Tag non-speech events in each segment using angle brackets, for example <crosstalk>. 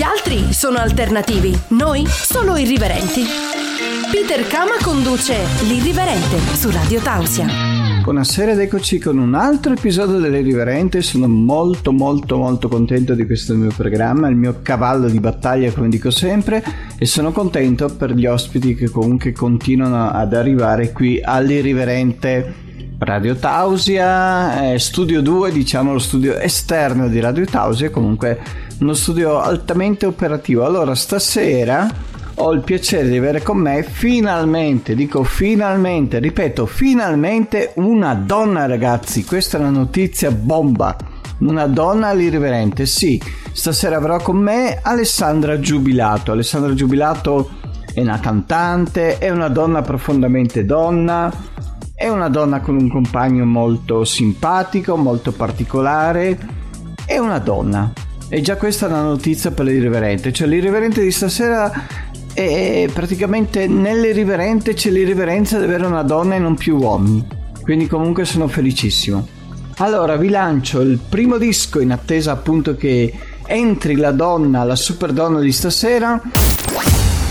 Gli altri sono alternativi, noi solo irriverenti. Peter Kama conduce L'Irriverente su Radio Tausia. Buonasera ed eccoci con un altro episodio dell'Irriverente. Sono molto molto molto contento di questo mio programma, il mio cavallo di battaglia come dico sempre e sono contento per gli ospiti che comunque continuano ad arrivare qui all'Irriverente. Radio Tausia, eh, Studio 2, diciamo lo studio esterno di Radio Tausia, comunque uno studio altamente operativo. Allora, stasera ho il piacere di avere con me finalmente, dico finalmente, ripeto, finalmente una donna ragazzi, questa è una notizia bomba. Una donna all'irriverente, sì. Stasera avrò con me Alessandra Giubilato. Alessandra Giubilato è una cantante, è una donna profondamente donna, è una donna con un compagno molto simpatico, molto particolare. È una donna. E già questa è una notizia per l'irriverente. Cioè l'irriverente di stasera è praticamente nell'irriverente c'è l'irriverenza di avere una donna e non più uomini. Quindi comunque sono felicissimo. Allora vi lancio il primo disco in attesa appunto che entri la donna, la super donna di stasera.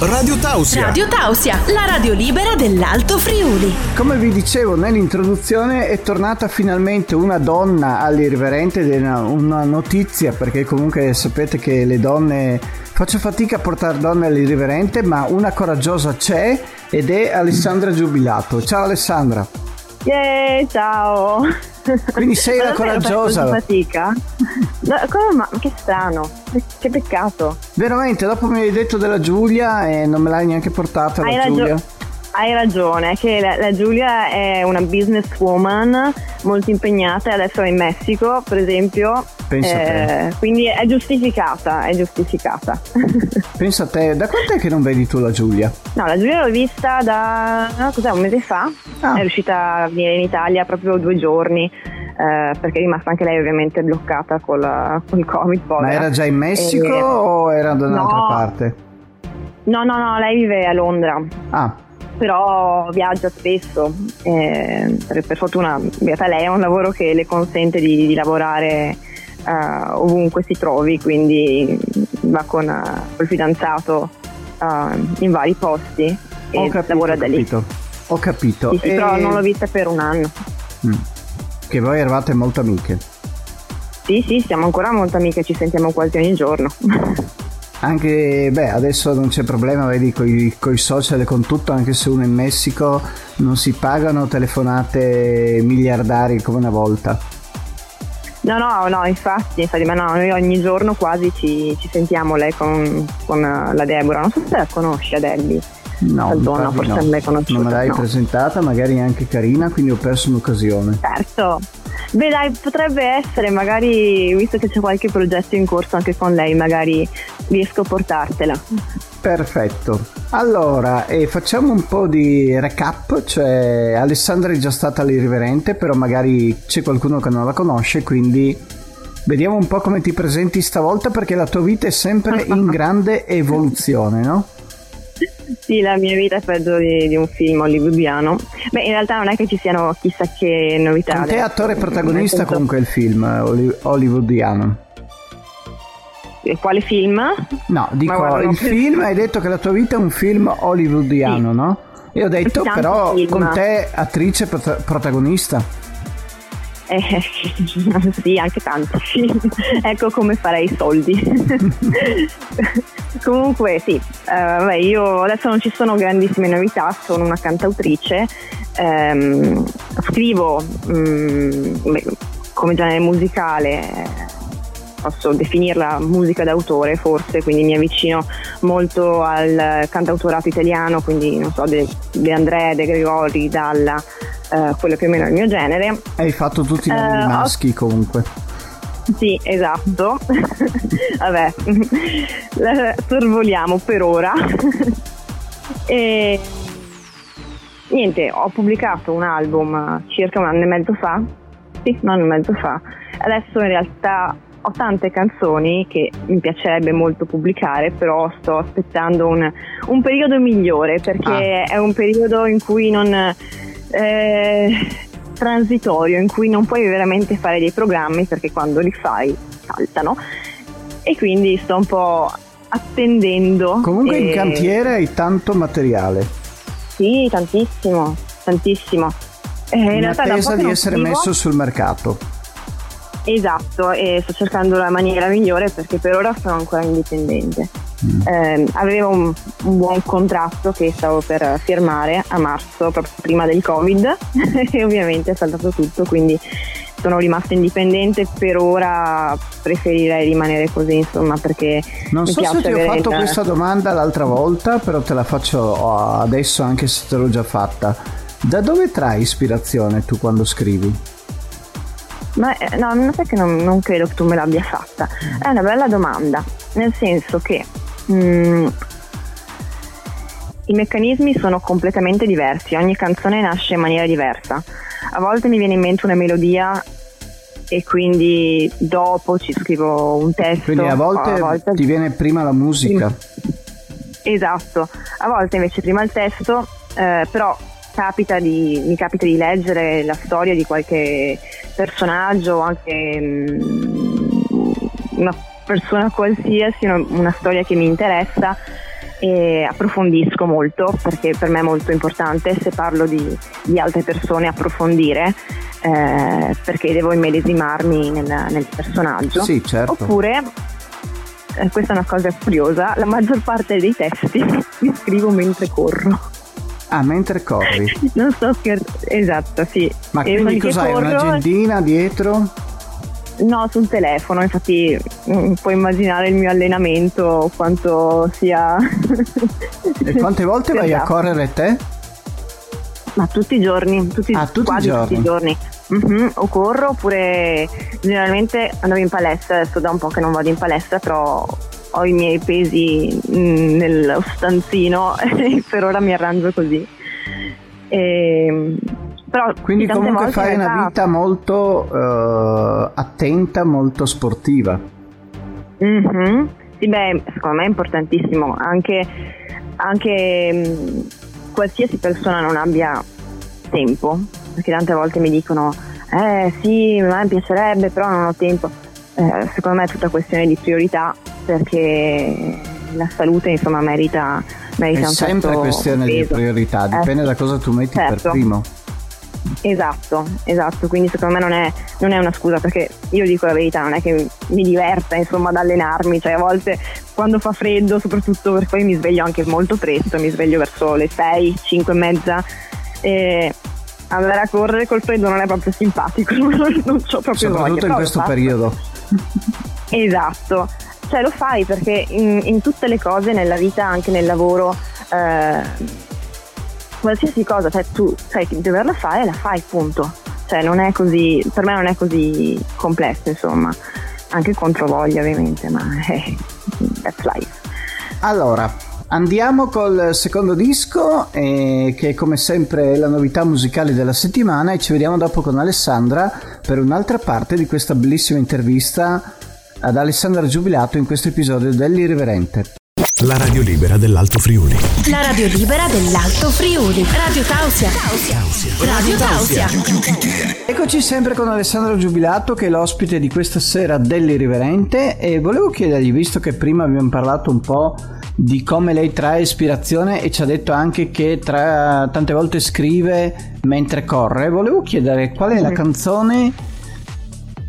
Radio Tausia. Radio Tausia, la radio libera dell'Alto Friuli. Come vi dicevo nell'introduzione è tornata finalmente una donna all'irriverente ed è una, una notizia perché comunque sapete che le donne faccio fatica a portare donne all'irriverente ma una coraggiosa c'è ed è Alessandra Giubilato. Ciao Alessandra. Yeah, ciao. Quindi sei la coraggiosa. fatica? No, come ma che strano. Che peccato. Veramente, dopo mi hai detto della Giulia e non me l'hai neanche portata Hai la ragio- Giulia. Hai ragione, che la, la Giulia è una businesswoman molto impegnata e adesso è in Messico, per esempio. Pensa a te. quindi è giustificata, è giustificata. <laughs> Pensa a te, da quant'è che non vedi tu la Giulia? no, la Giulia l'ho vista da no, cos'è, un mese fa. Ah. È riuscita a venire in Italia proprio due giorni. eh, perché è rimasta anche lei ovviamente bloccata col, col covid Ma povera. era già in Messico Eh, o era da un'altra no. parte? No, no, no, lei vive a Londra, Ah, però viaggia spesso. eh, per, fortuna, realtà lei ha un lavoro che le consente di, di lavorare eh, ovunque si trovi, quindi va con il fidanzato eh, in vari posti ho e capito, lavora ho da lì. capito. Ho capito. Sì, sì, E- però non l'ho vista per un anno. Mm. Che voi eravate molto amiche. Sì, sì, siamo ancora molto amiche, ci sentiamo quasi ogni giorno. <laughs> Anche, beh, adesso non c'è problema, vedi, con i social e con tutto, anche se uno è in Messico non si pagano telefonate miliardari come una volta. No, no, no, infatti, infatti, ma no, noi ogni giorno quasi ci, ci sentiamo lei con, con la Deborah. Non so se la conosci Adelli. No, infatti forse no. non l'hai conosciuta, Non me l'hai no. presentata, magari anche carina, quindi ho perso un'occasione. Certo. Beh dai, potrebbe essere, magari, visto che c'è qualche progetto in corso anche con lei, magari riesco a portartela. Perfetto. Allora, eh, facciamo un po' di recap, cioè Alessandra è già stata all'irriverente, però magari c'è qualcuno che non la conosce, quindi vediamo un po' come ti presenti stavolta perché la tua vita è sempre <laughs> in grande evoluzione, no? Sì, la mia vita è peggio di, di un film hollywoodiano. Beh, in realtà non è che ci siano chissà che novità. Con te adesso. attore protagonista senso- comunque il film eh, holly- hollywoodiano. Eh, Quale film? No, dico, guarda, il <laughs> film, hai detto che la tua vita è un film hollywoodiano, Sì. no? E ho detto Tanti però film. con te attrice prota- protagonista. Eh, <laughs> sì, anche tanti ecco come farei i soldi. <laughs> Comunque sì, eh, vabbè, io adesso non ci sono grandissime novità, sono una cantautrice, ehm, scrivo mm, beh, come genere musicale, posso definirla musica d'autore forse, quindi mi avvicino molto al cantautorato italiano, quindi non so, De, De André, De Gregori, Dalla, eh, quello più o meno è il mio genere. Hai fatto tutti i nomi ho- maschi comunque. Sì, esatto. <laughs> Vabbè, la sorvoliamo per ora. <laughs> e niente, ho pubblicato un album circa un anno e mezzo fa. Sì, un anno e mezzo fa. Adesso in realtà ho tante canzoni che mi piacerebbe molto pubblicare, però sto aspettando un, un periodo migliore perché è un periodo in cui non... eh, transitorio in cui non puoi veramente fare dei programmi perché quando li fai saltano e quindi sto un po' attendendo. Comunque e... in cantiere hai tanto materiale. Sì, tantissimo, tantissimo. Eh, in, in attesa di essere scrivo. messo sul mercato. Esatto, e sto cercando la maniera migliore perché per ora sono ancora indipendente. Mm. Eh, avevo un, un, buon contratto che stavo per firmare a marzo, proprio prima del Covid, <laughs> e ovviamente è saltato tutto, quindi sono rimasta indipendente. Per ora preferirei rimanere così, insomma, perché. Non so se ti ho fatto il... questa domanda l'altra volta, però te la faccio adesso anche se te l'ho già fatta. Da dove trai ispirazione tu quando scrivi? Ma eh, no, non sai che non, non, credo che tu me l'abbia fatta. È una bella domanda, nel senso che mm, i meccanismi sono completamente diversi, ogni canzone nasce in maniera diversa. A volte mi viene in mente una melodia e quindi dopo ci scrivo un testo. Quindi a volte, a volte... ti viene prima la musica. Esatto, a volte invece prima il testo, eh, però capita di, mi capita di leggere la storia di qualche personaggio o anche mh, mm, una persona qualsiasi, una storia che mi interessa e approfondisco molto perché per me è molto importante se parlo di, di altre persone approfondire eh, perché devo immedesimarmi nel, nel personaggio. Sì, certo. Oppure eh, questa è una cosa curiosa, la maggior parte dei testi <laughs> li scrivo mentre corro. Ah, mentre corri? Non sto scherzando, esatto, sì. Ma e quindi cos'hai? Corro... Un'agendina dietro? No, sul telefono, infatti mm, puoi immaginare il mio allenamento quanto sia... <laughs> e quante volte vai a esatto. correre te? Ma tutti i giorni, tutti, ah, tutti quasi tutti i giorni. Mm-hmm, o corro oppure generalmente andavo in palestra, adesso da un po' che non vado in palestra, però ho i miei pesi mm, nello stanzino <laughs> e per ora mi arrangio così. E, ehm, però Quindi comunque fai realtà... una vita molto uh, attenta, molto sportiva. Mm-hmm. Sì, beh, secondo me è importantissimo anche, anche mh, mm, qualsiasi persona non abbia tempo, perché tante volte mi dicono, eh sì, a me piacerebbe, però non ho tempo. Eh, secondo me è tutta questione di priorità perché la salute insomma merita, merita è un sempre questione peso. di priorità dipende eh, da cosa tu metti certo. per primo Esatto, esatto, quindi secondo me non è, non è, una scusa perché io dico la verità, non è che mi diverta insomma ad allenarmi, cioè a volte quando fa freddo soprattutto perché poi mi sveglio anche molto presto, mi sveglio verso le 6, 5 e mezza e andare a correre col freddo non è proprio simpatico, <laughs> non, non ho proprio soprattutto voglia. in questo periodo. <laughs> Esatto, cioè lo fai perché in, in, tutte le cose nella vita, anche nel lavoro, eh, qualsiasi cosa, cioè tu sai che doverla fare, la fai, punto. Cioè non è così, per me non è così complesso, insomma, anche contro voglia ovviamente, ma <laughs> eh, that's life. Allora, andiamo col secondo disco, eh, che come sempre è la novità musicale della settimana, e ci vediamo dopo con Alessandra per un'altra parte di questa bellissima intervista ad Alessandra Giubilato in questo episodio dell'Irriverente. La radio libera dell'Alto Friuli. La radio libera dell'Alto Friuli. Radio Tausia. Radio Tausia. Eccoci sempre con Alessandro Giubilato che è l'ospite di questa sera dell'Irriverente e volevo chiedergli, visto che prima abbiamo parlato un po' di come lei trae ispirazione e ci ha detto anche che tra, tante volte scrive mentre corre, volevo chiedere qual è la canzone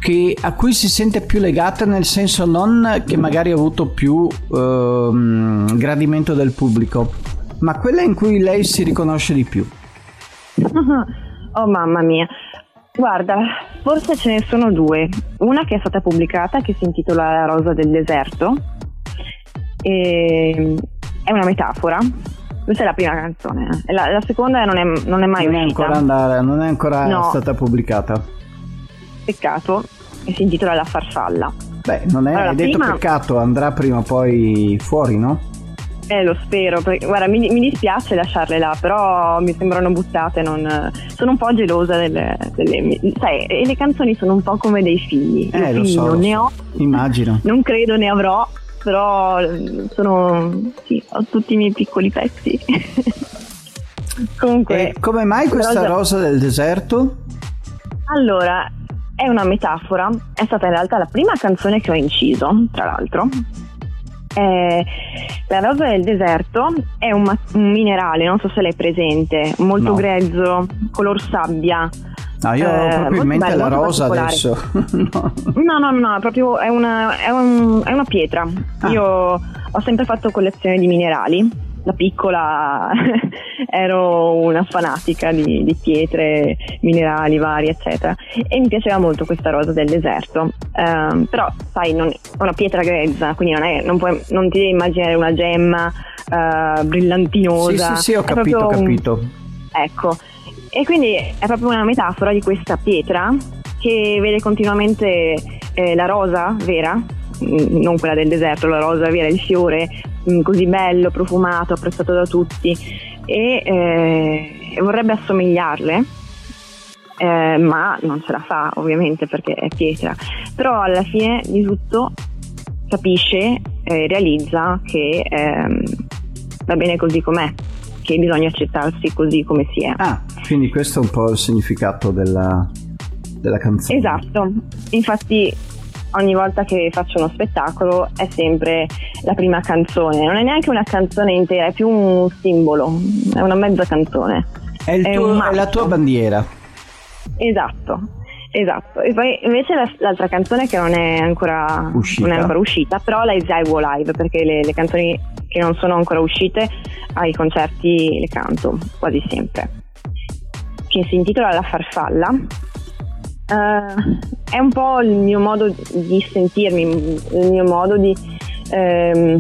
che, a cui si sente più legata nel senso non che magari ha avuto più ehm, gradimento del pubblico, ma quella in cui lei si riconosce di più. <laughs> Oh mamma mia. Guarda, forse ce ne sono due. Una che è stata pubblicata che si intitola La rosa del deserto. E è una metafora. Questa è la prima canzone. La, la seconda non è, non è mai non uscita. È ancora andare, non è ancora no. stata pubblicata peccato e si intitola La farfalla. Beh, non è allora, detto prima... peccato, andrà prima o poi fuori, no? Eh, lo spero, perché, guarda, mi, mi, dispiace lasciarle là, però mi sembrano buttate, non, sono un po' gelosa delle, delle sai, le canzoni sono un po' come dei figli, eh, figli so, non ne ho, immagino, <laughs> non credo ne avrò, però sono, sì, ho tutti i miei piccoli pezzi. <laughs> Comunque, e come mai questa rosa del deserto? Allora, è una metafora, è stata in realtà la prima canzone che ho inciso, tra l'altro. Eh, la rosa del deserto è un, ma- un, minerale, non so se l'hai presente, molto no. grezzo, color sabbia. No, io ho proprio in mente bello, la rosa adesso. <laughs> no. no, no, no, proprio è una, è un, è una pietra. Ah. Io ho sempre fatto collezione di minerali da piccola <laughs> ero una fanatica di, di, pietre, minerali vari, eccetera. E mi piaceva molto questa rosa del deserto. Um, però, sai, non, è una pietra grezza, quindi non, è, non, puoi, non ti devi immaginare una gemma uh, brillantinosa. Sì, sì, sì, ho capito, ho capito. Un, ecco. E quindi è proprio una metafora di questa pietra che vede continuamente eh, la rosa vera, mm, non quella del deserto, la rosa vera, il fiore Mm, così bello, profumato, apprezzato da tutti. E eh, vorrebbe assomigliarle. Eh, ma non ce la fa ovviamente perché è pietra. Però alla fine di tutto capisce e eh, realizza che ehm, va bene così com'è che bisogna accettarsi così come si è. Ah quindi questo è un po' il significato della, della canzone. Esatto. Infatti ogni volta che faccio uno spettacolo è sempre la prima canzone, non è neanche una canzone intera, è più un simbolo, è una mezza canzone. È, è, tuo, è la tua bandiera. Esatto, esatto. E poi invece l'altra canzone che non è ancora uscita, non è ancora uscita però la eseguo live perché le, le canzoni che non sono ancora uscite ai concerti le canto quasi sempre. Che si intitola La farfalla è un po' il mio modo di sentirmi, il mio modo di... Um,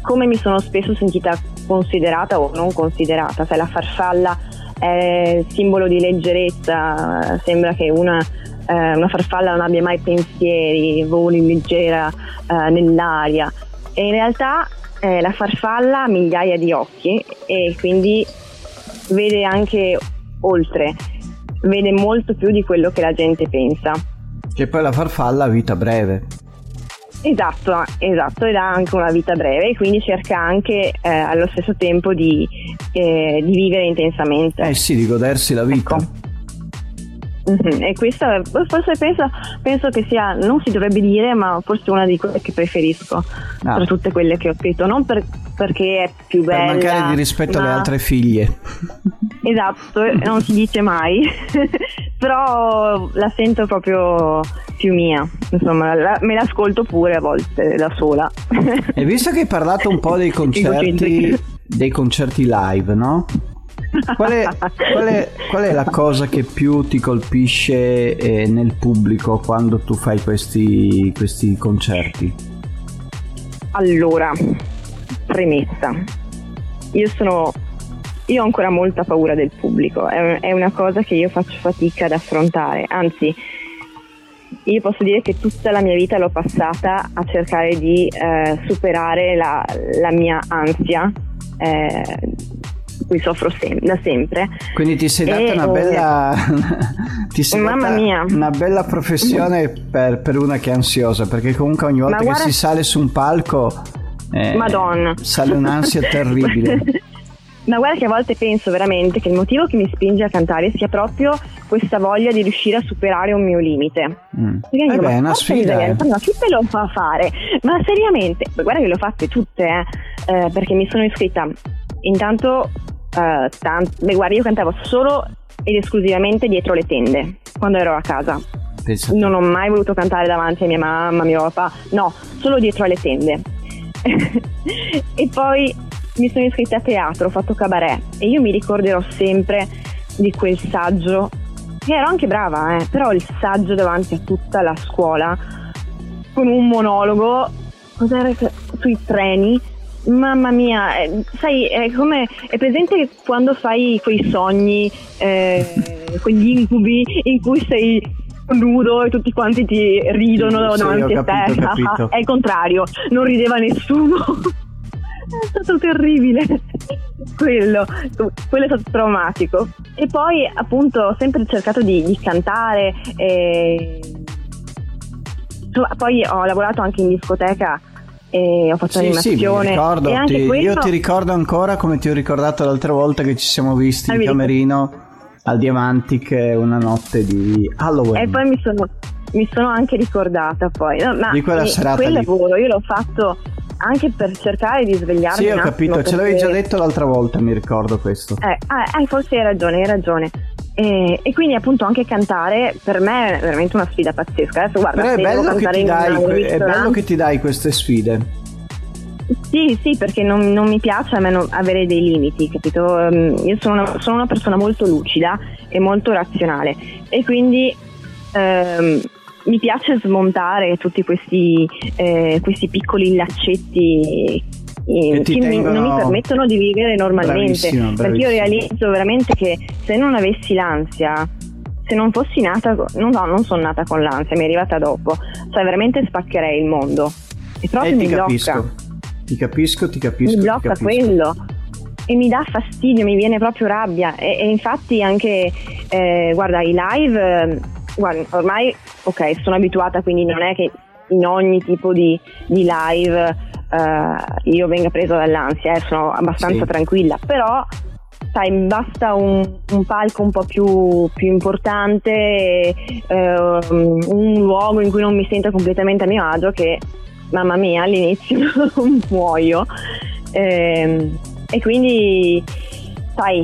come mi sono spesso sentita considerata o non considerata, se la farfalla è simbolo di leggerezza, sembra che una, eh, una farfalla non abbia mai pensieri, voli leggera eh, nell'aria. E in realtà eh, la farfalla ha migliaia di occhi e quindi vede anche oltre vede molto più di quello che la gente pensa. Che poi la farfalla ha vita breve. Esatto, esatto, ed ha anche una vita breve quindi cerca anche eh, allo stesso tempo di, eh, di, vivere intensamente. Eh sì, di godersi la vita. Ecco. Mm-hmm. E questa forse penso, penso, che sia, non si dovrebbe dire, ma forse una di quelle che preferisco ah. tra tutte quelle che ho scritto. Non per, perché è più bella. Per mancare di rispetto alle altre figlie. Esatto, non si dice mai, <laughs> però la sento proprio più mia. Insomma, la, me l'ascolto pure a volte da sola. E visto che hai parlato un po' dei <laughs> concerti, dei concerti live, no? Qual è, qual, è, qual è, la cosa che più ti colpisce eh, nel pubblico quando tu fai questi, questi concerti? Allora, premessa. Io sono io ho ancora molta paura del pubblico, è, una cosa che io faccio fatica ad affrontare, anzi io posso dire che tutta la mia vita l'ho passata a cercare di eh, superare la, la, mia ansia eh, cui soffro sem- da sempre. Quindi ti sei data una bella <laughs> ti sei Mamma mia. una bella professione per, per, una che è ansiosa, perché comunque ogni volta guarda... che si sale su un palco eh, Madonna. sale un'ansia terribile. <laughs> Ma guarda che a volte penso veramente che il motivo che mi spinge a cantare sia proprio questa voglia di riuscire a superare un mio limite. Mm. Perché eh beh, è una sfida. Eh. Ma chi te lo fa fare? Ma seriamente? Guarda che le ho fatte tutte, eh, eh, perché mi sono iscritta intanto uh, tant- beh, guarda, io cantavo solo ed esclusivamente dietro le tende quando ero a casa. Pensate. Non ho mai voluto cantare davanti a mia mamma, mio papà, no, solo dietro alle tende. <laughs> e poi mi sono iscritta a teatro, ho fatto cabaret e io mi ricorderò sempre di quel saggio, che ero anche brava, eh, però il saggio davanti a tutta la scuola con un monologo, cos'era sui treni Mamma mia, eh, sai, è come è presente quando fai quei sogni, eh, quegli incubi in cui sei nudo e tutti quanti ti ridono sì, davanti a te. <laughs> è il contrario, non rideva nessuno. <laughs> è stato terribile quello, quello è stato traumatico. E poi appunto ho sempre cercato di, di cantare. E... Poi ho lavorato anche in discoteca e ho fatto sì, animazione. Sì, ricordo, ti, questo... Io ti ricordo ancora come ti ho ricordato l'altra volta che ci siamo visti ah, in camerino al Diamantic una notte di Halloween. E poi mi sono, mi sono anche ricordata poi. No, ma Di quella mi- serata quel lì. lavoro io l'ho fatto anche per cercare di svegliarmi. Sì, ho capito, ce l'avevi già detto l'altra volta, mi ricordo questo. Eh, ah, eh, forse hai ragione, hai ragione. E, e quindi appunto anche cantare per me è veramente una sfida pazzesca. Adesso guarda, Però è bello, che ti dai, è bello che ti dai queste sfide. Sì, sì, perché non, non mi piace a me avere dei limiti, capito? Ehm, Io sono una, sono una persona molto lucida e molto razionale e quindi ehm, mi piace smontare tutti questi, eh, questi piccoli laccetti eh, Che mi- non tengono- mi permettono di vivere normalmente. Bravissima, Perché io realizzo veramente che se non avessi l'ansia, se non fossi nata, non, no, non sono nata con l'ansia, mi è arrivata dopo, cioè veramente spaccherei il mondo. E proprio Eh, mi ti blocca capisco. Ti capisco, ti capisco. mi blocca capisco. quello e mi dà fastidio, mi viene proprio rabbia e, e infatti anche eh, guarda i live guarda, ormai ok sono abituata quindi non è che in ogni tipo di, di live eh, io venga presa dall'ansia eh, sono abbastanza Sì. tranquilla però sai basta un, un palco un po' più, più importante eh, un luogo in cui non mi sento completamente a mio agio che mamma mia all'inizio <laughs> muoio Ehm, e quindi sai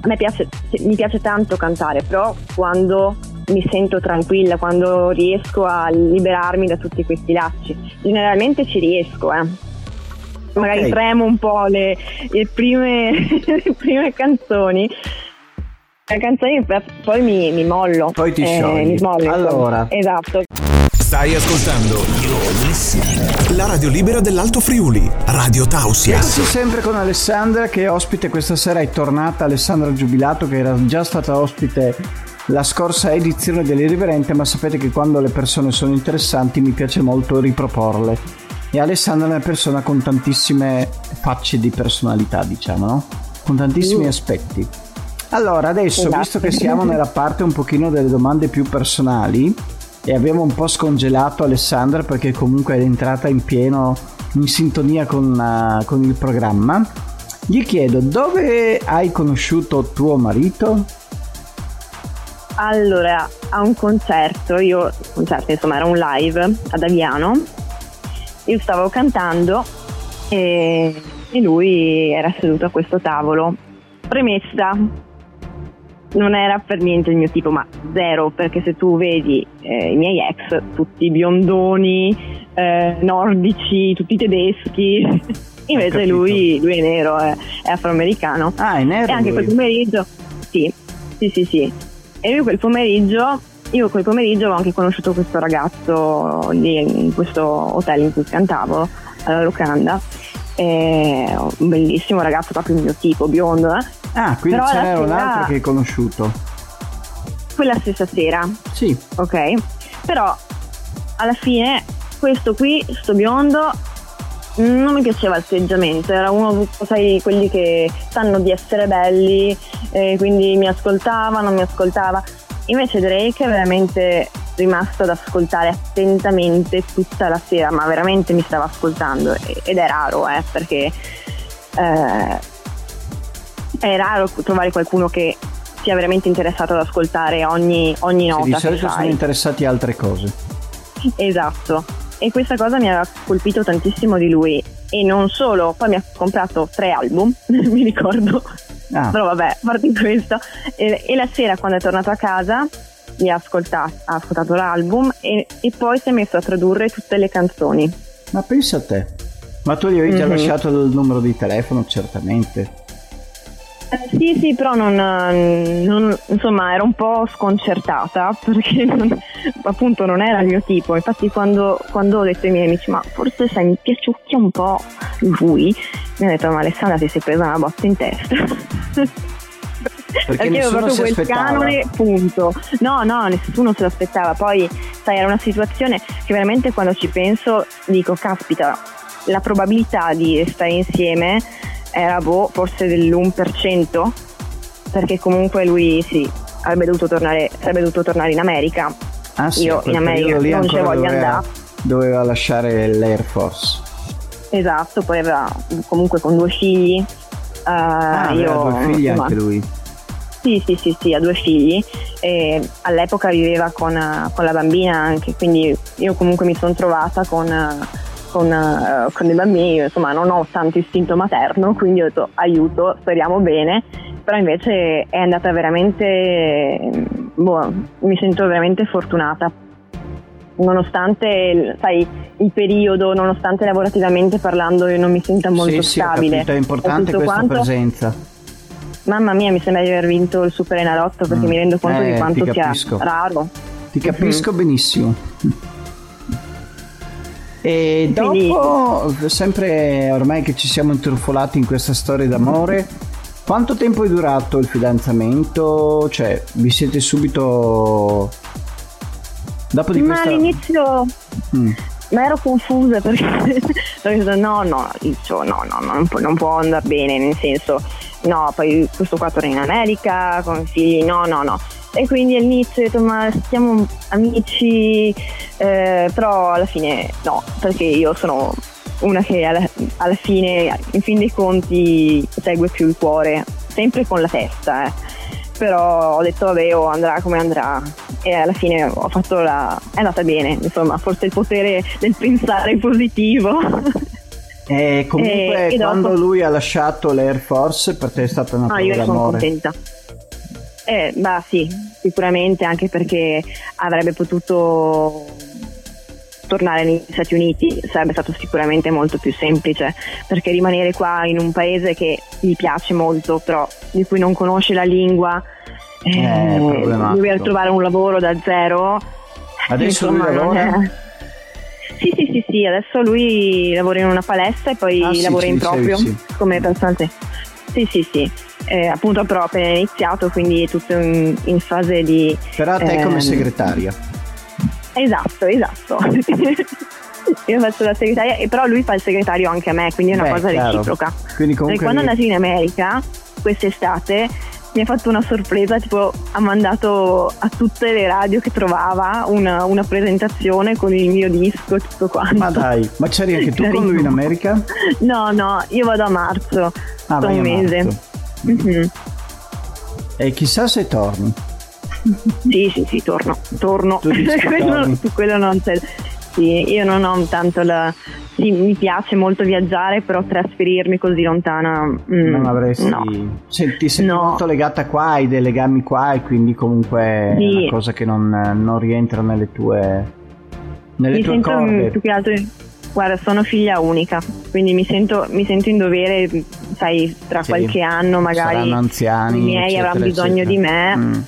a me piace, mi piace tanto cantare però quando mi sento tranquilla quando riesco a liberarmi da tutti questi lacci generalmente ci riesco eh magari Ok. tremo un po' le, le prime, <laughs> le prime canzoni le canzoni poi mi, mi mollo Poi ti eh, sciogli. mi smollo Allora. esatto Stai ascoltando la radio libera dell'Alto Friuli, Radio Tausia. Eccoci sempre con Alessandra che è ospite questa sera, è tornata Alessandra Giubilato che era già stata ospite la scorsa edizione dell'Irriverente, ma sapete che quando le persone sono interessanti mi piace molto riproporle. E Alessandra è una persona con tantissime facce di personalità, diciamo, no? Con tantissimi Mm. aspetti. Allora, adesso, Esatto. visto che siamo nella parte un pochino delle domande più personali e abbiamo un po' scongelato Alessandra perché comunque è entrata in pieno in sintonia con, eh, con il programma, gli chiedo dove hai conosciuto tuo marito? Allora, a un concerto, io, concerto insomma era un live ad Aviano, io stavo cantando e, e lui era seduto a questo tavolo. Premessa, non era per niente il mio tipo, ma zero, perché se tu vedi eh, i miei ex, tutti biondoni, eh, nordici, tutti tedeschi, <laughs> invece lui, lui è nero, è, è afroamericano. Ah, è nero E anche lui. quel pomeriggio, sì, sì, sì, sì. E lui quel pomeriggio, io quel pomeriggio avevo anche conosciuto questo ragazzo lì in questo hotel in cui cantavo, alla locanda. E un bellissimo ragazzo, proprio il mio tipo, biondo, eh. Ah, quindi Però ce alla n'era un altro che hai conosciuto. Quella stessa sera, Sì, ok? Però alla fine questo qui, sto biondo, non mi piaceva l'atteggiamento, era uno, sai, quelli che sanno di essere belli, e quindi mi ascoltava, non mi ascoltava. Invece Drake è veramente rimasto ad ascoltare attentamente tutta la sera, ma veramente mi stava ascoltando ed è raro, eh, perché eh, è raro trovare qualcuno che sia veramente interessato ad ascoltare ogni, ogni sì, nota. di che solito sono interessati a altre cose. Esatto. E questa cosa mi aveva colpito tantissimo di lui. E non solo, poi mi ha comprato tre album, <laughs> mi ricordo. Ah, Però vabbè, a parte questo. E, e la sera quando è tornato a casa mi ha ascoltato, ha ascoltato l'album e, e poi si è messo a tradurre tutte le canzoni. ma pensa a te. Ma tu gli avevi già Mhm. lasciato il numero di telefono, certamente. Eh, sì, sì, però non, non- insomma ero un po' sconcertata <laughs> perché non- appunto non era il mio tipo. Infatti quando, quando ho detto ai miei amici ma forse sai mi piaciucchia un po' lui, mi hanno detto ma Alessandra ti sei presa una botta in testa. Perché avevo nessuno proprio si quel aspettava. canone, punto. No, no, nessuno se l'aspettava. Poi, sai, era una situazione che veramente quando ci penso dico, caspita, la probabilità di stare insieme era boh, forse dell'1%, perché comunque lui sì, avrebbe dovuto tornare, sarebbe dovuto tornare in America. Ah, sì, Io in America non ancora voglio doveva, andare. doveva lasciare l'Air Force. Esatto, poi aveva comunque con due figli. Eh, Ah, io, due figli insomma, anche lui. Sì, sì, sì, sì, ha due figli e all'epoca viveva con, con, la bambina anche, quindi io comunque mi sono trovata con, con, uh, con dei bambini, insomma non ho tanto istinto materno, quindi ho detto aiuto, speriamo bene, però invece è andata veramente, boh, mi sento veramente fortunata nonostante sai, il periodo, nonostante lavorativamente parlando io non mi senta molto sì, stabile. Sì, è importante questa quanto, presenza. Mamma mia, mi sembra di aver vinto il Super Enalotto perché mm. mi rendo conto eh, di quanto sia raro. Ti capisco mm-hmm. benissimo. E dopo, sempre ormai che ci siamo intrufolati in questa storia d'amore, quanto tempo è durato il fidanzamento? Cioè, vi siete subito Dopo di Ma questa... all'inizio mm. ma ero confusa perché, <laughs> perché no, no, dicevo, no, no, no non, può, non può andare bene, nel senso, no, poi questo qua torna in America con figli, no, no, no. E quindi all'inizio ho detto ma siamo amici, eh, però alla fine no, perché io sono una che alla, alla, fine, in fin dei conti, segue più il cuore, sempre con la testa, eh. però ho detto vabbè, oh, andrà come andrà e alla fine ho fatto la... è andata bene, insomma, forse il potere del pensare positivo. <laughs> E comunque e, quando dopo... lui ha lasciato l'Air Force per te è stata una prova ah, io sono contenta. Eh, bah sì, sicuramente anche perché avrebbe potuto tornare negli Stati Uniti sarebbe stato sicuramente molto più semplice perché rimanere qua in un paese che gli piace molto però di cui non conosce la lingua eh, dover trovare un lavoro da zero. Adesso insomma, lui lavora? Sì, sì, sì, sì, adesso lui lavora in una palestra e poi ah, lavora sì, in proprio sì. come personale. Sì, sì, sì. Eh, appunto però appena iniziato, quindi tutto in, in fase di... Però a te ehm... come segretaria. Esatto, esatto. <laughs> Io faccio la segretaria, e però lui fa il segretario anche a me, quindi è una Beh, cosa chiaro. reciproca. Quindi comunque... Quando è andato in America, quest'estate, mi ha fatto una sorpresa, tipo ha mandato a tutte le radio che trovava una, una presentazione con il mio disco e tutto quanto. Ma dai, ma c'eri anche tu <laughs> con lui in America? No, no, io vado a marzo, ah, un mese. Mm-hmm. E chissà se torni. Sì, sì, sì, torno, torno. <laughs> quello, quello non c'è. Sì, io non ho tanto la, sì, mi piace molto viaggiare, però trasferirmi così lontana mm, non avresti. No. Senti, sei no. molto legata qua, hai dei legami qua e quindi comunque sì. è una cosa che non, non rientra nelle tue nelle mi tue sento corde. più che altro guarda sono figlia unica quindi mi sento, mi sento in dovere sai tra sì. qualche anno magari anziani, i miei avranno bisogno eccetera. di me mm.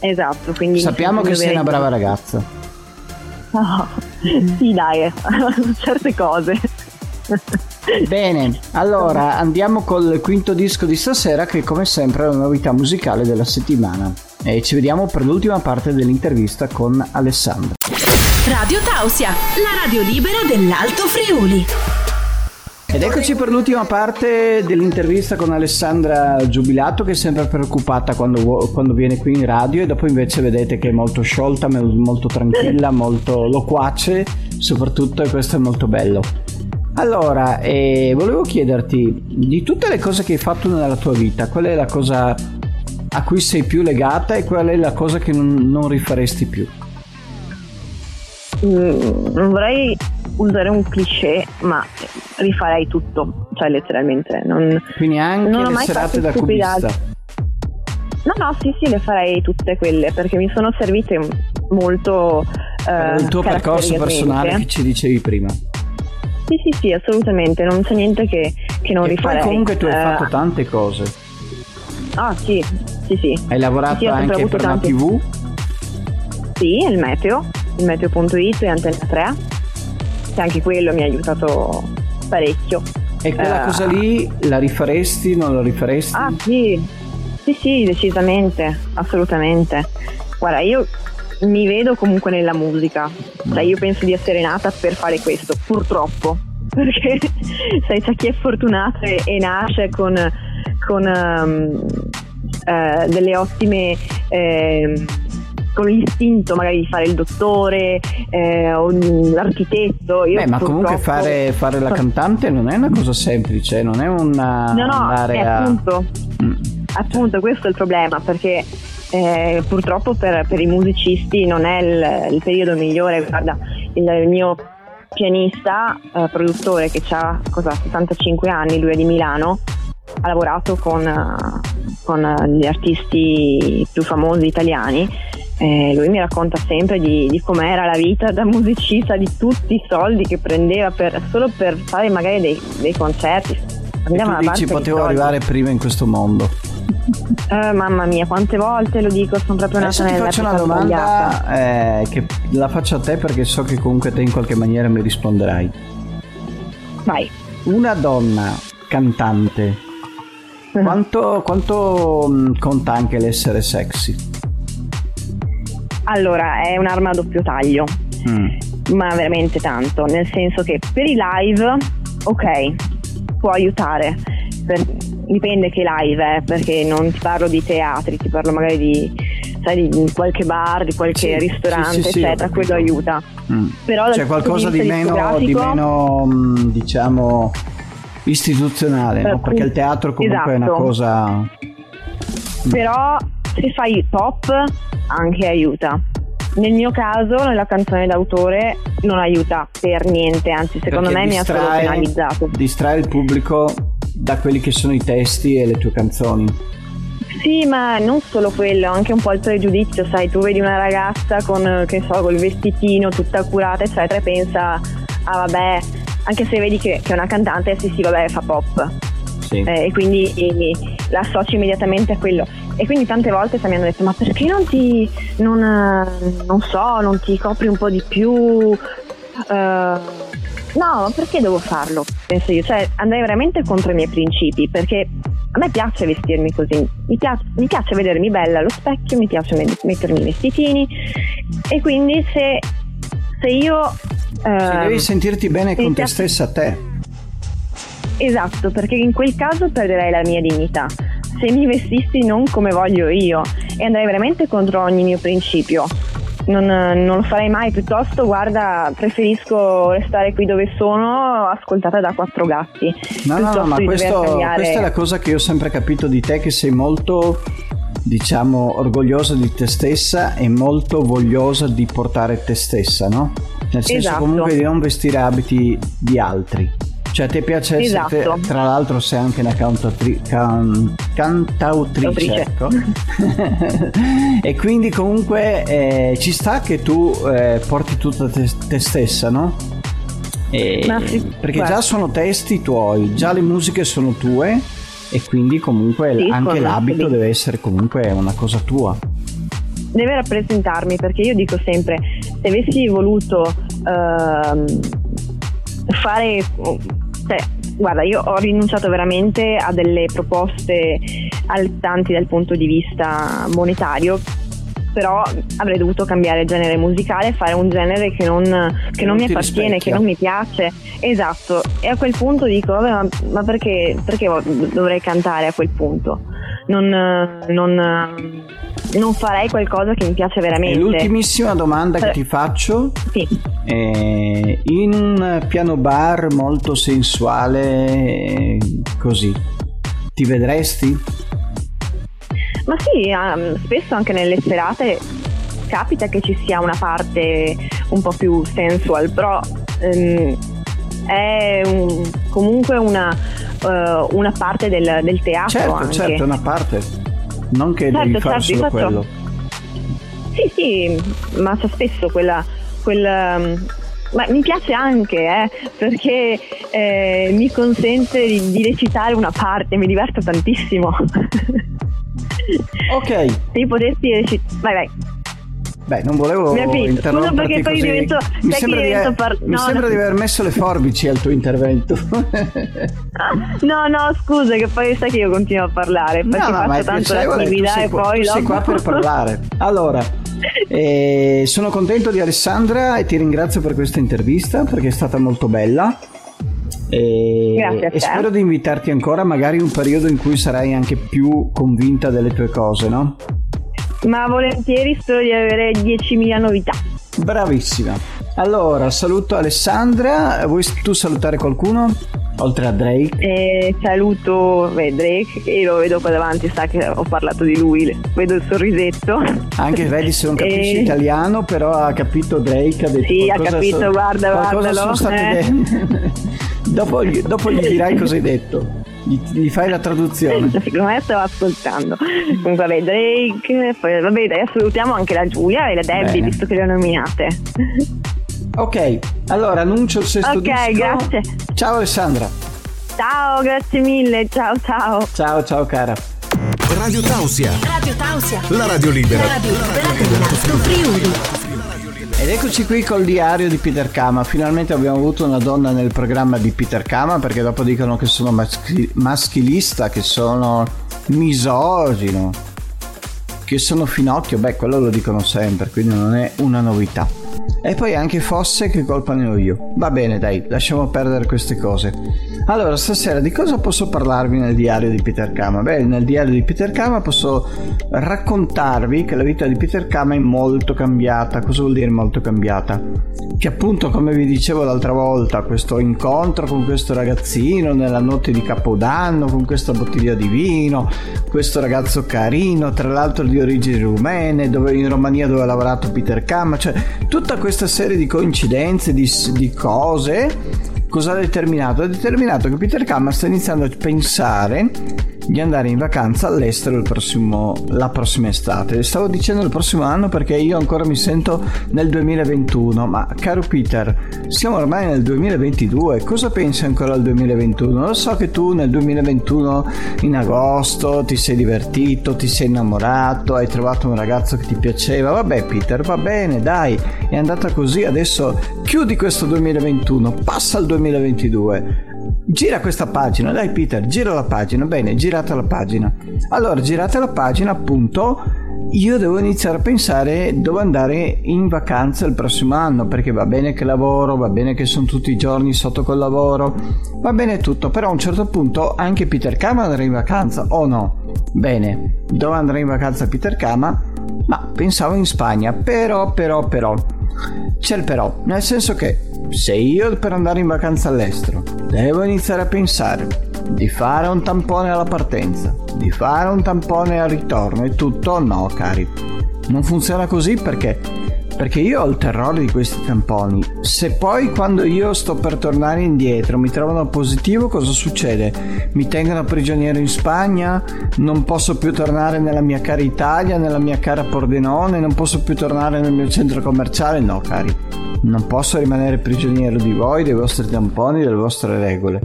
esatto quindi sappiamo che sei una brava ragazza no <laughs> sì, dai, <laughs> certe cose. Bene, allora andiamo col quinto disco di stasera che come sempre è la novità musicale della settimana e ci vediamo per l'ultima parte dell'intervista con Alessandra. Radio Tausia, la radio libera dell'Alto Friuli. Ed eccoci per l'ultima parte dell'intervista con Alessandra Giubilato che è sempre preoccupata quando, quando, viene qui in radio e dopo invece vedete che è molto sciolta, molto tranquilla, molto loquace soprattutto e questo è molto bello. Allora, eh, volevo chiederti, di tutte le cose che hai fatto nella tua vita, qual è la cosa a cui sei più legata e qual è la cosa che non, non rifaresti più? Mm, non vorrei usare un cliché, ma rifarei tutto, cioè letteralmente. Non, Quindi anche non le serate da cubista. No, no, sì, sì, le farei tutte quelle perché mi sono servite molto. Eh, il tuo percorso personale che ci dicevi prima. Sì, sì, sì, assolutamente, non c'è niente che, che non e rifarei. Poi comunque tu hai uh, fatto tante cose. Ah, sì, sì, sì. Hai lavorato sì, anche per la TV? Sì, il meteo, meteo.it e Antenna 3 che anche quello mi ha aiutato parecchio. E quella uh, cosa lì la rifaresti, non la rifaresti? Ah sì, sì sì, decisamente, assolutamente. Guarda, io mi vedo comunque nella musica, cioè io penso di essere nata per fare questo, purtroppo, <laughs> perché sai c'è chi è fortunato e, e nasce con, con um, uh, delle ottime... Eh, con l'istinto magari di fare il dottore eh, o l'architetto. Io Beh, ma comunque fare, fare, la cantante non è una cosa semplice, non è una... No, no, è a... appunto, mm. appunto questo è il problema perché eh, purtroppo per, per, i musicisti non è il, il periodo migliore, guarda, il, il mio pianista, eh, produttore che ha 75 anni, lui è di Milano, ha lavorato con, con gli artisti più famosi italiani. Eh, lui mi racconta sempre di, di com'era la vita da musicista, di tutti i soldi che prendeva per, solo per fare magari dei, dei concerti. Andiamo e tu dici potevo arrivare prima in questo mondo. Eh, mamma mia, quante volte lo dico, sono proprio nata Adesso ti faccio una domanda eh, che la faccio a te perché so che comunque te in qualche maniera mi risponderai. Vai. Una donna cantante, quanto, quanto mm, conta anche l'essere sexy? Allora, è un'arma a doppio taglio, mm. ma veramente tanto, nel senso che per i live, ok, può aiutare, per, dipende che live, eh, perché non ti parlo di teatri, ti parlo magari di, sai, di qualche bar, di qualche sì, ristorante, sì, sì, eccetera, quello aiuta. Mm. Però C'è qualcosa di meno, di meno, mm, diciamo, istituzionale, no? perché il teatro comunque esatto. è una esatto. cosa... Mm. Però se fai pop anche aiuta. Nel mio caso, nella canzone d'autore, non aiuta per niente, anzi secondo perché me distrae, mi ha solo penalizzato. Distrae il pubblico da quelli che sono i testi e le tue canzoni. Sì, ma non solo quello, anche un po' il pregiudizio, sai, tu vedi una ragazza con, che so, col vestitino tutta curata, eccetera, e pensa, ah vabbè, anche se vedi che, che è una cantante, sì sì, vabbè, fa pop. Sì. Eh, e quindi e, la associ immediatamente a quello. E quindi tante volte mi hanno detto, ma perché non ti, non, non so, non ti copri un po' di più? Uh, No, perché devo farlo? Penso io, cioè andrei veramente contro i miei principi perché a me piace vestirmi così, mi piace, mi piace vedermi bella allo specchio, mi piace mettermi i vestitini e quindi se, se io... Se devi sentirti bene con te stessa te. Esatto, perché in quel caso perderei la mia dignità. Se mi vestissi non come voglio io e andrei veramente contro ogni mio principio non, non, lo farei mai, piuttosto guarda, preferisco restare qui dove sono, ascoltata da quattro gatti. No, no, no, ma questo, questa è la cosa che io ho sempre capito di te, che sei molto diciamo orgogliosa di te stessa e molto vogliosa di portare te stessa, no? Nel senso esatto. comunque di non vestire abiti di altri. Cioè, ti piace essere, esatto. tra l'altro sei anche una cantautri- can- cantautrice, ecco. <laughs> e quindi comunque eh, ci sta che tu eh, porti tutta te, te stessa, no? E, sì, perché guarda. già sono testi tuoi, già le musiche sono tue e quindi comunque sì, anche l'abito deve essere comunque una cosa tua. Deve rappresentarmi perché io dico sempre, se avessi voluto... Uh, fare cioè, guarda, io ho rinunciato veramente a delle proposte altanti dal punto di vista monetario però avrei dovuto cambiare genere musicale fare un genere che non, che non, non mi appartiene, rispecchia. che non mi piace. Esatto, e a quel punto dico, vabbè, ma, ma perché, perché, dovrei cantare a quel punto? Non, non, non, farei qualcosa che mi piace veramente. E l'ultimissima domanda che ti faccio, sì. è, in un piano bar molto sensuale, così, ti vedresti? Ma sì, um, spesso anche nelle serate capita che ci sia una parte un po' più sensual, però um, è un, comunque una, uh, una, parte del, del teatro. Certo, anche. certo, una parte. Non che certo, devi fare certo, solo quello. Sì, sì, ma c'è spesso quella, quella ma mi piace anche eh, perché eh, mi consente di, di, recitare una parte, mi diverto tantissimo. Ok. Se potessi recitare... Vai, vai. Beh, non volevo Scusa perché poi divento, mi sembra, di, divento par... mi no, sembra no. di aver messo le forbici al tuo intervento. <laughs> no, no, scusa che poi sai che io continuo a parlare perché no, no, faccio tanto l'attività e poi tu sei qua per <laughs> parlare. Allora, <laughs> eh, sono contento di Alessandra e ti ringrazio per questa intervista perché è stata molto bella. E, e, spero di invitarti ancora, magari in un periodo in cui sarai anche più convinta delle tue cose, no? Ma volentieri spero di avere 10.000 novità. Bravissima. Allora, saluto Alessandra. Vuoi tu salutare qualcuno? Oltre a Drake? Eh, saluto beh, Drake, che lo vedo qua davanti, sa che ho parlato di lui, vedo il sorrisetto. Anche vedi se non <laughs> capisci E- italiano, però ha capito Drake. Ha detto Sì, ha capito, so- guarda, guardalo, sono state eh. <laughs> dopo, dopo gli dirai cosa hai detto. Gli, gli fai la traduzione. Secondo me stavo ascoltando. Comunque, vabbè, Drake, poi, vabbè, dai, salutiamo anche la Giulia e la Debbie, Bene. visto che le ho nominate. Ok, allora annuncio il sesto Ok, disco. grazie. Ciao Alessandra. Ciao, grazie mille, ciao ciao. Ciao, ciao cara. Radio Tausia, Radio Tausia. la radio libera. La radio libera dell'Alto Friuli. Ed eccoci qui col diario di Peter Kama. Finalmente abbiamo avuto una donna nel programma di Peter Kama perché dopo dicono che sono maschi- maschilista, che sono misogino, che sono finocchio. Beh, quello lo dicono sempre, quindi non è una novità. E poi anche fosse che colpa ne ho io. Va bene, dai, lasciamo perdere queste cose. Allora, stasera di cosa posso parlarvi nel diario di Peter Kama? Beh, nel diario di Peter Kama posso raccontarvi che la vita di Peter Kama è molto cambiata. Cosa vuol dire molto cambiata? Che appunto, come vi dicevo l'altra volta, questo incontro con questo ragazzino nella notte di Capodanno, con questa bottiglia di vino, questo ragazzo carino, tra l'altro di origini rumene, dove in Romania dove ha lavorato Peter Kama, cioè tutta questa serie di coincidenze, di, di cose cosa ha determinato? Ha determinato che Peter Kama sta iniziando a pensare di andare in vacanza all'estero il prossimo, la prossima estate. Stavo dicendo il prossimo anno perché io ancora mi sento nel 2021, ma caro Peter, siamo ormai nel 2022, cosa pensi ancora al 2021? Lo so che tu nel 2021 in agosto ti sei divertito, ti sei innamorato, hai trovato un ragazzo che ti piaceva, vabbè Peter, va bene, dai, è andata così, adesso chiudi questo 2021, passa al 2022. Gira questa pagina, dai Peter, gira la pagina, bene, girate la pagina. Allora, girate la pagina, appunto, io devo iniziare a pensare dove andare in vacanza il prossimo anno, perché va bene che lavoro, va bene che sono tutti i giorni sotto col lavoro, va bene tutto, però a un certo punto anche Peter Kama andrà in vacanza, o no? Bene, dove andrà in vacanza Peter Kama? Ma pensavo in Spagna, però, però, però. C'è il però, nel senso che se io per andare in vacanza all'estero devo iniziare a pensare di fare un tampone alla partenza, di fare un tampone al ritorno e tutto, no cari, non funziona così perché perché io ho il terrore di questi tamponi. Se poi quando io sto per tornare indietro mi trovano positivo, cosa succede? Mi tengono prigioniero in Spagna? Non posso più tornare nella mia cara Italia, nella mia cara Pordenone? Non posso più tornare nel mio centro commerciale? No, cari. Non posso rimanere prigioniero di voi, dei vostri tamponi, delle vostre regole.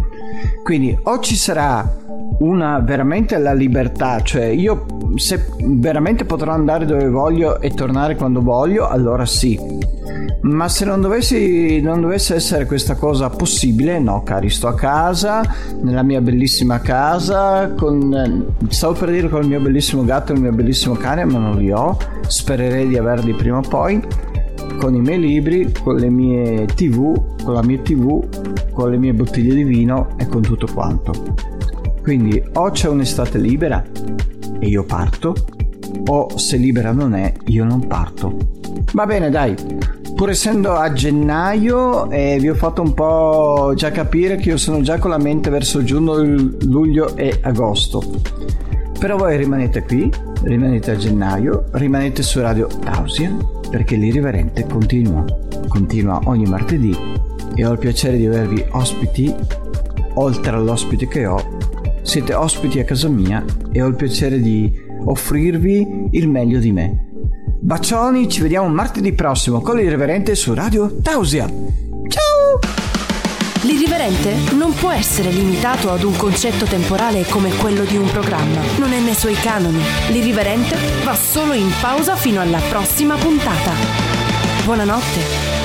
Quindi o ci sarà una veramente la libertà, cioè io se veramente potrò andare dove voglio e tornare quando voglio, allora sì. Ma se non, dovessi, non dovesse essere questa cosa possibile, no, cari, sto a casa, nella mia bellissima casa, con, stavo per dire con il mio bellissimo gatto e il mio bellissimo cane, ma non li ho, spererei di averli prima o poi, con i miei libri, con le mie tv, con la mia tv, con le mie bottiglie di vino e con tutto quanto. Quindi o c'è un'estate libera e io parto, o se libera non è, io non parto. Va bene, dai. Pur essendo a gennaio, eh, vi ho fatto un po' già capire che io sono già con la mente verso giugno, luglio e agosto. Però voi rimanete qui, rimanete a gennaio, rimanete su Radio Tausia, perché l'irriverente continua. Continua ogni martedì e ho il piacere di avervi ospiti, oltre all'ospite che ho, siete ospiti a casa mia e ho il piacere di offrirvi il meglio di me. Bacioni, ci vediamo martedì prossimo con l'irriverente su Radio Tausia. Ciao! L'irriverente non può essere limitato ad un concetto temporale come quello di un programma. Non è nei suoi canoni. L'irriverente va solo in pausa fino alla prossima puntata. Buonanotte